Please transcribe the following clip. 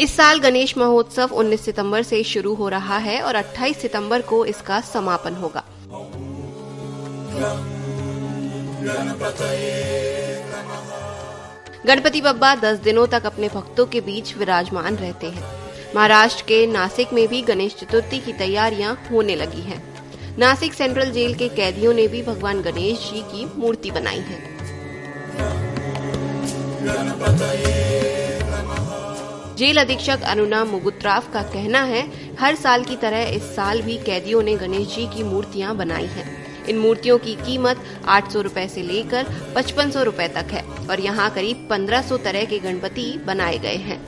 इस साल गणेश महोत्सव 19 सितंबर से शुरू हो रहा है और 28 सितंबर को इसका समापन होगा गणपति बब्बा 10 दिनों तक अपने भक्तों के बीच विराजमान रहते हैं महाराष्ट्र के नासिक में भी गणेश चतुर्थी की तैयारियाँ होने लगी हैं। नासिक सेंट्रल जेल के कैदियों ने भी भगवान गणेश जी की मूर्ति बनाई है जेल अधीक्षक अनुना मुगुत्राव का कहना है, हर साल की तरह इस साल भी कैदियों ने गणेश जी की मूर्तियाँ बनाई हैं। इन मूर्तियों की कीमत 800 रुपए से लेकर 5500 रुपए तक है और यहाँ करीब 1500 तरह के गणपति बनाए गए हैं